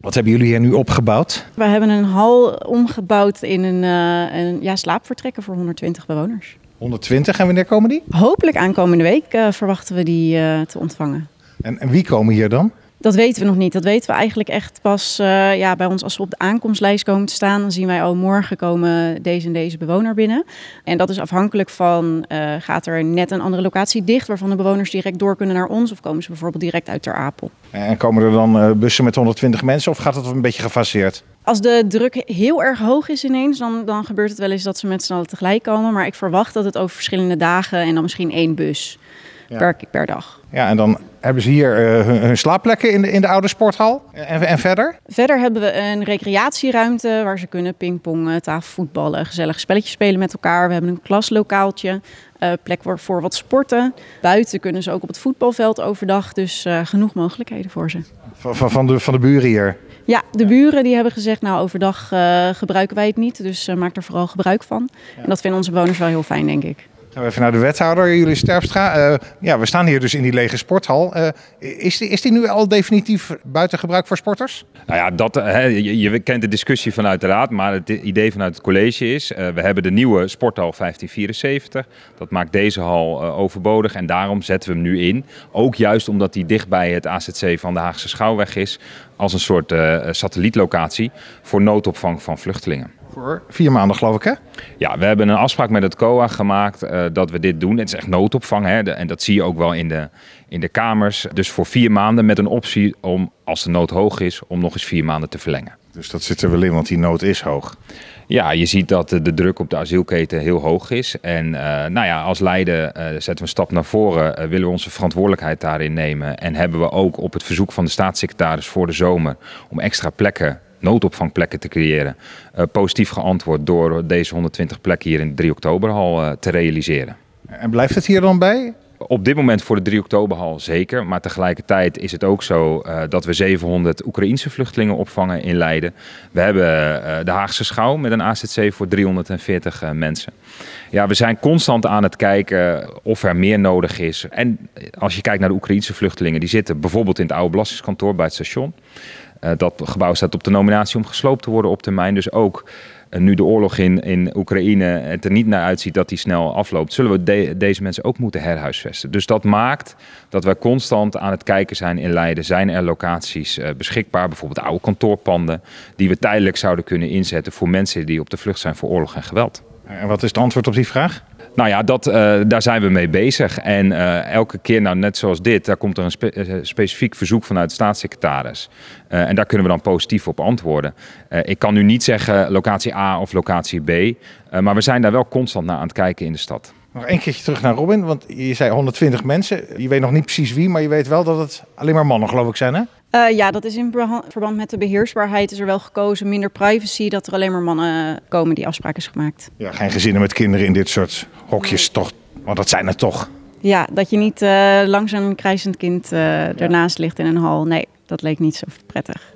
Wat hebben jullie hier nu opgebouwd? We hebben een hal omgebouwd in een, uh, een ja, slaapvertrekken voor 120 bewoners. 120 en wanneer komen die? Hopelijk aankomende week uh, verwachten we die uh, te ontvangen. En, en wie komen hier dan? Dat weten we nog niet. Dat weten we eigenlijk echt pas uh, ja, bij ons als we op de aankomstlijst komen te staan. Dan zien wij, oh, morgen komen deze en deze bewoner binnen. En dat is afhankelijk van, uh, gaat er net een andere locatie dicht... waarvan de bewoners direct door kunnen naar ons... of komen ze bijvoorbeeld direct uit Ter Apel. En komen er dan uh, bussen met 120 mensen of gaat het een beetje gefaseerd? Als de druk heel erg hoog is ineens, dan, dan gebeurt het wel eens dat ze met z'n allen tegelijk komen. Maar ik verwacht dat het over verschillende dagen en dan misschien één bus ja. per, per dag. Ja, en dan hebben ze hier uh, hun, hun, slaapplekken in de, in de oude sporthal. En, en, verder? Verder hebben we een recreatieruimte waar ze kunnen pingpongen, tafelvoetballen, gezellige spelletjes spelen met elkaar. We hebben een klaslokaaltje, uh, plek voor, voor wat sporten. Buiten kunnen ze ook op het voetbalveld overdag, dus uh, genoeg mogelijkheden voor ze. Van, van, van, de, van de buren hier? Ja, de buren die hebben gezegd, nou overdag uh, gebruiken wij het niet, dus maak er vooral gebruik van. Ja. En dat vinden onze bewoners wel heel fijn, denk ik. Even naar de wethouder, jullie Sterfstra. Uh, ja, we staan hier dus in die lege sporthal. Uh, is, die, is die nu al definitief buiten gebruik voor sporters? Nou ja, dat, he, je, kent de discussie vanuit de raad, maar het idee vanuit het college is... We hebben de nieuwe sporthal 1574. Dat maakt deze hal overbodig en daarom zetten we hem nu in. Ook juist omdat die dicht bij het AZC van de Haagse Schouwweg is... als een soort satellietlocatie voor noodopvang van vluchtelingen. Voor vier maanden, geloof ik, hè? Ja, we hebben een afspraak met het COA gemaakt uh, dat we dit doen. Het is echt noodopvang, hè? De, en dat zie je ook wel in de, in de kamers. Dus voor vier maanden met een optie om, als de nood hoog is, om nog eens vier maanden te verlengen. Dus dat zit er wel in, want die nood is hoog. Ja, je ziet dat de druk op de asielketen heel hoog is. En uh, nou ja, als Leiden uh, zetten we een stap naar voren, uh, willen we onze verantwoordelijkheid daarin nemen. En hebben we ook op het verzoek van de staatssecretaris voor de zomer om extra plekken noodopvangplekken te creëren. Uh, positief geantwoord door deze 120 plekken hier in de 3 oktoberhal uh, te realiseren. En blijft het hier dan bij? Op dit moment voor de 3 oktoberhal zeker. Maar tegelijkertijd is het ook zo uh, dat we 700 Oekraïense vluchtelingen opvangen in Leiden. We hebben de Haagse Schouw met een AZC voor 340 mensen. Ja, we zijn constant aan het kijken of er meer nodig is. En als je kijkt naar de Oekraïense vluchtelingen, die zitten bijvoorbeeld in het oude belastingskantoor bij het station. Uh, dat gebouw staat op de nominatie om gesloopt te worden op termijn. Dus ook uh, nu de oorlog in, in Oekraïne het er niet naar uitziet dat die snel afloopt, zullen we de, deze mensen ook moeten herhuisvesten. Dus dat maakt dat wij constant aan het kijken zijn in Leiden. Zijn er locaties uh, beschikbaar, bijvoorbeeld oude kantoorpanden, die we tijdelijk zouden kunnen inzetten voor mensen die op de vlucht zijn voor oorlog en geweld. En wat is het antwoord op die vraag? Nou ja, dat, uh, daar zijn we mee bezig. En uh, elke keer, nou, net zoals dit, daar komt er een uh, specifiek verzoek vanuit de staatssecretaris. en daar kunnen we dan positief op antwoorden. ik kan nu niet zeggen locatie A of locatie B, maar we zijn daar wel constant naar aan het kijken in de stad. Nog een keertje terug naar Robin, want je zei 120 mensen. Je weet nog niet precies wie, maar je weet wel dat het alleen maar mannen, geloof ik, zijn, hè? Uh, ja, dat is in verband met de beheersbaarheid is er wel gekozen. Minder privacy, dat er alleen maar mannen komen die afspraak is gemaakt. Ja, geen gezinnen met kinderen in dit soort hokjes toch, want dat zijn het toch. Ja, dat je niet uh, langs een krijzend kind uh, ernaast ligt in een hal. Nee, dat leek niet zo prettig.